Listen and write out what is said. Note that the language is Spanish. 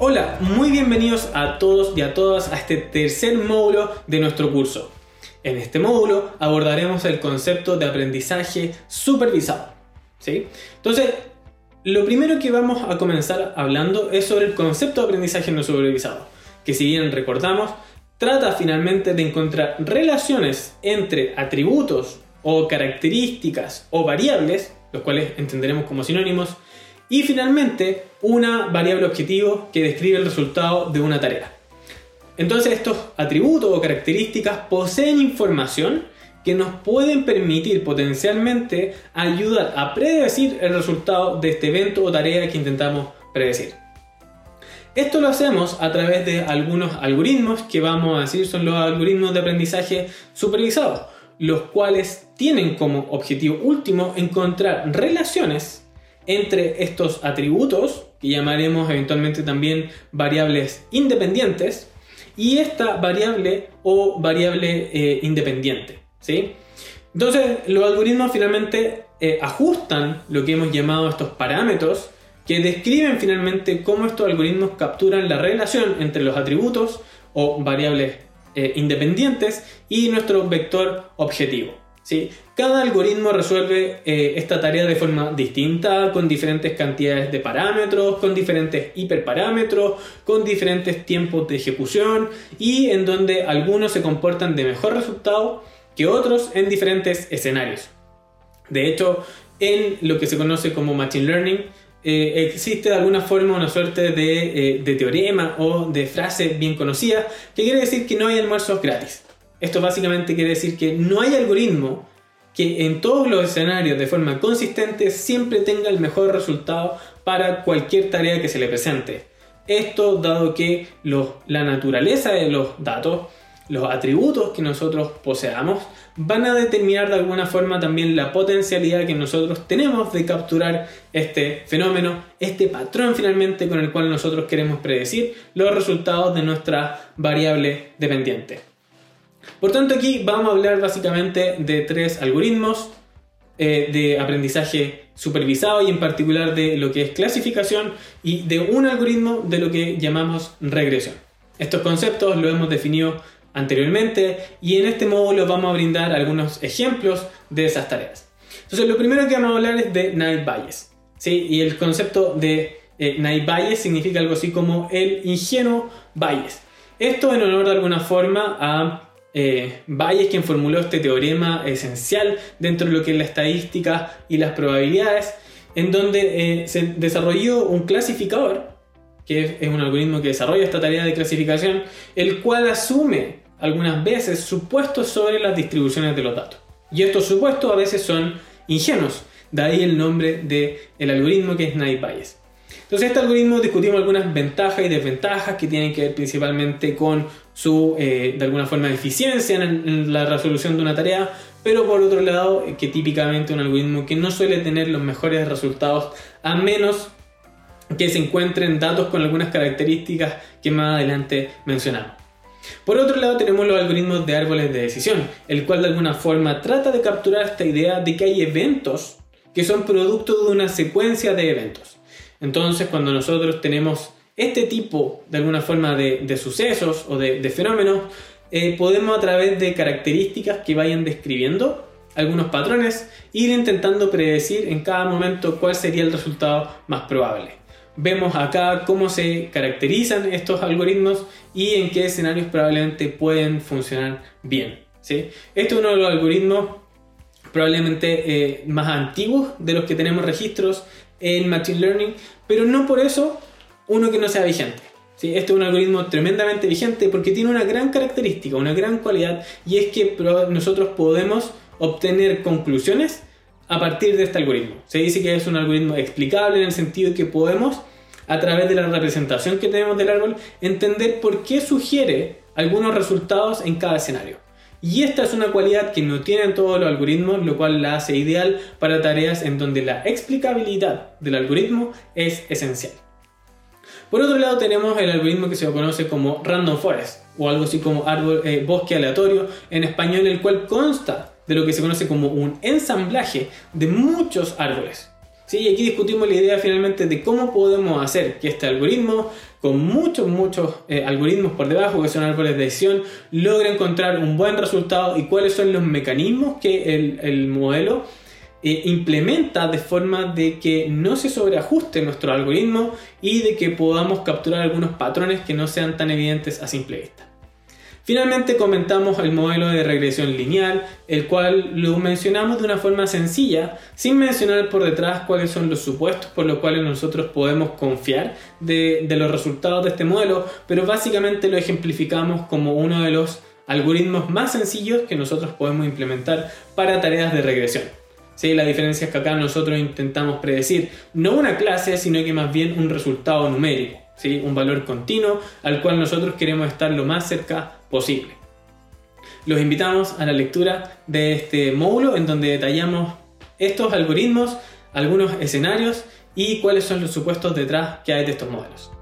Hola, muy bienvenidos a todos y a todas a este tercer módulo de nuestro curso. En este módulo abordaremos el concepto de aprendizaje supervisado. ¿sí? Entonces, lo primero que vamos a comenzar hablando es sobre el concepto de aprendizaje no supervisado, que si bien recordamos, trata finalmente de encontrar relaciones entre atributos o características o variables, los cuales entenderemos como sinónimos, y finalmente, una variable objetivo que describe el resultado de una tarea. Entonces estos atributos o características poseen información que nos pueden permitir potencialmente ayudar a predecir el resultado de este evento o tarea que intentamos predecir. Esto lo hacemos a través de algunos algoritmos que vamos a decir son los algoritmos de aprendizaje supervisados, los cuales tienen como objetivo último encontrar relaciones entre estos atributos, que llamaremos eventualmente también variables independientes, y esta variable o variable eh, independiente. ¿sí? Entonces, los algoritmos finalmente eh, ajustan lo que hemos llamado estos parámetros que describen finalmente cómo estos algoritmos capturan la relación entre los atributos o variables eh, independientes y nuestro vector objetivo. Cada algoritmo resuelve eh, esta tarea de forma distinta, con diferentes cantidades de parámetros, con diferentes hiperparámetros, con diferentes tiempos de ejecución y en donde algunos se comportan de mejor resultado que otros en diferentes escenarios. De hecho, en lo que se conoce como Machine Learning, eh, existe de alguna forma una suerte eh, de teorema o de frase bien conocida que quiere decir que no hay almuerzos gratis. Esto básicamente quiere decir que no hay algoritmo que en todos los escenarios de forma consistente siempre tenga el mejor resultado para cualquier tarea que se le presente. Esto dado que la naturaleza de los datos, los atributos que nosotros poseamos, van a determinar de alguna forma también la potencialidad que nosotros tenemos de capturar este fenómeno, este patrón finalmente con el cual nosotros queremos predecir los resultados de nuestra variable dependiente. Por tanto, aquí vamos a hablar básicamente de tres algoritmos eh, de aprendizaje supervisado y en particular de lo que es clasificación y de un algoritmo de lo que llamamos regresión. Estos conceptos los hemos definido anteriormente y en este módulo vamos a brindar algunos ejemplos de esas tareas. Entonces, lo primero que vamos a hablar es de naive Bayes. ¿sí? Y el concepto de eh, naive Bayes significa algo así como el ingenuo Bayes. Esto en honor de alguna forma a eh, es quien formuló este teorema esencial dentro de lo que es la estadística y las probabilidades, en donde eh, se desarrolló un clasificador, que es un algoritmo que desarrolla esta tarea de clasificación, el cual asume algunas veces supuestos sobre las distribuciones de los datos. Y estos supuestos a veces son ingenuos, de ahí el nombre del algoritmo que es naive Bayes. Entonces, este algoritmo discutimos algunas ventajas y desventajas que tienen que ver principalmente con su, eh, de alguna forma, eficiencia en, la resolución de una tarea, pero por otro lado, eh, que típicamente un algoritmo que no suele tener los mejores resultados a menos que se encuentren datos con algunas características que más adelante mencionamos. Por otro lado tenemos los algoritmos de árboles de decisión, el cual de alguna forma trata de capturar esta idea de que hay eventos que son producto de una secuencia de eventos. Entonces, cuando nosotros tenemos este tipo, de alguna forma, de, sucesos o de, fenómenos, eh, podemos a través de características que vayan describiendo algunos patrones, ir intentando predecir en cada momento cuál sería el resultado más probable. Vemos acá cómo se caracterizan estos algoritmos y en qué escenarios probablemente pueden funcionar bien. ¿sí? Este es uno de los algoritmos probablemente eh, más antiguos de los que tenemos registros en Machine Learning, pero no por eso uno que no sea vigente. ¿sí? Este es un algoritmo tremendamente vigente porque tiene una gran característica, una gran cualidad, y es que nosotros podemos obtener conclusiones a partir de este algoritmo. Se dice que es un algoritmo explicable en el sentido de que podemos, a través de la representación que tenemos del árbol, entender por qué sugiere algunos resultados en cada escenario. Y esta es una cualidad que no tienen todos los algoritmos, lo cual la hace ideal para tareas en donde la explicabilidad del algoritmo es esencial. Por otro lado tenemos el algoritmo que se conoce como Random Forest o algo así como eh, bosque aleatorio en español, el cual consta de lo que se conoce como un ensamblaje de muchos árboles. ¿sí? Y aquí discutimos la idea finalmente de cómo podemos hacer que este algoritmo, con muchos, muchos eh, algoritmos por debajo, que son árboles de decisión, logre encontrar un buen resultado y cuáles son los mecanismos que el modelo eh, implementa de forma de que no se sobreajuste nuestro algoritmo y de que podamos capturar algunos patrones que no sean tan evidentes a simple vista. Finalmente comentamos el modelo de regresión lineal, el cual lo mencionamos de una forma sencilla, sin mencionar por detrás cuáles son los supuestos por los cuales nosotros podemos confiar de, de los resultados de este modelo, pero básicamente lo ejemplificamos como uno de los algoritmos más sencillos que nosotros podemos implementar para tareas de regresión. ¿Sí? La diferencia es que acá nosotros intentamos predecir no una clase, sino que más bien un resultado numérico, ¿sí? un valor continuo al cual nosotros queremos estar lo más cerca posible. Los invitamos a la lectura de este módulo en donde detallamos estos algoritmos, algunos escenarios y cuáles son los supuestos detrás que hay de estos modelos.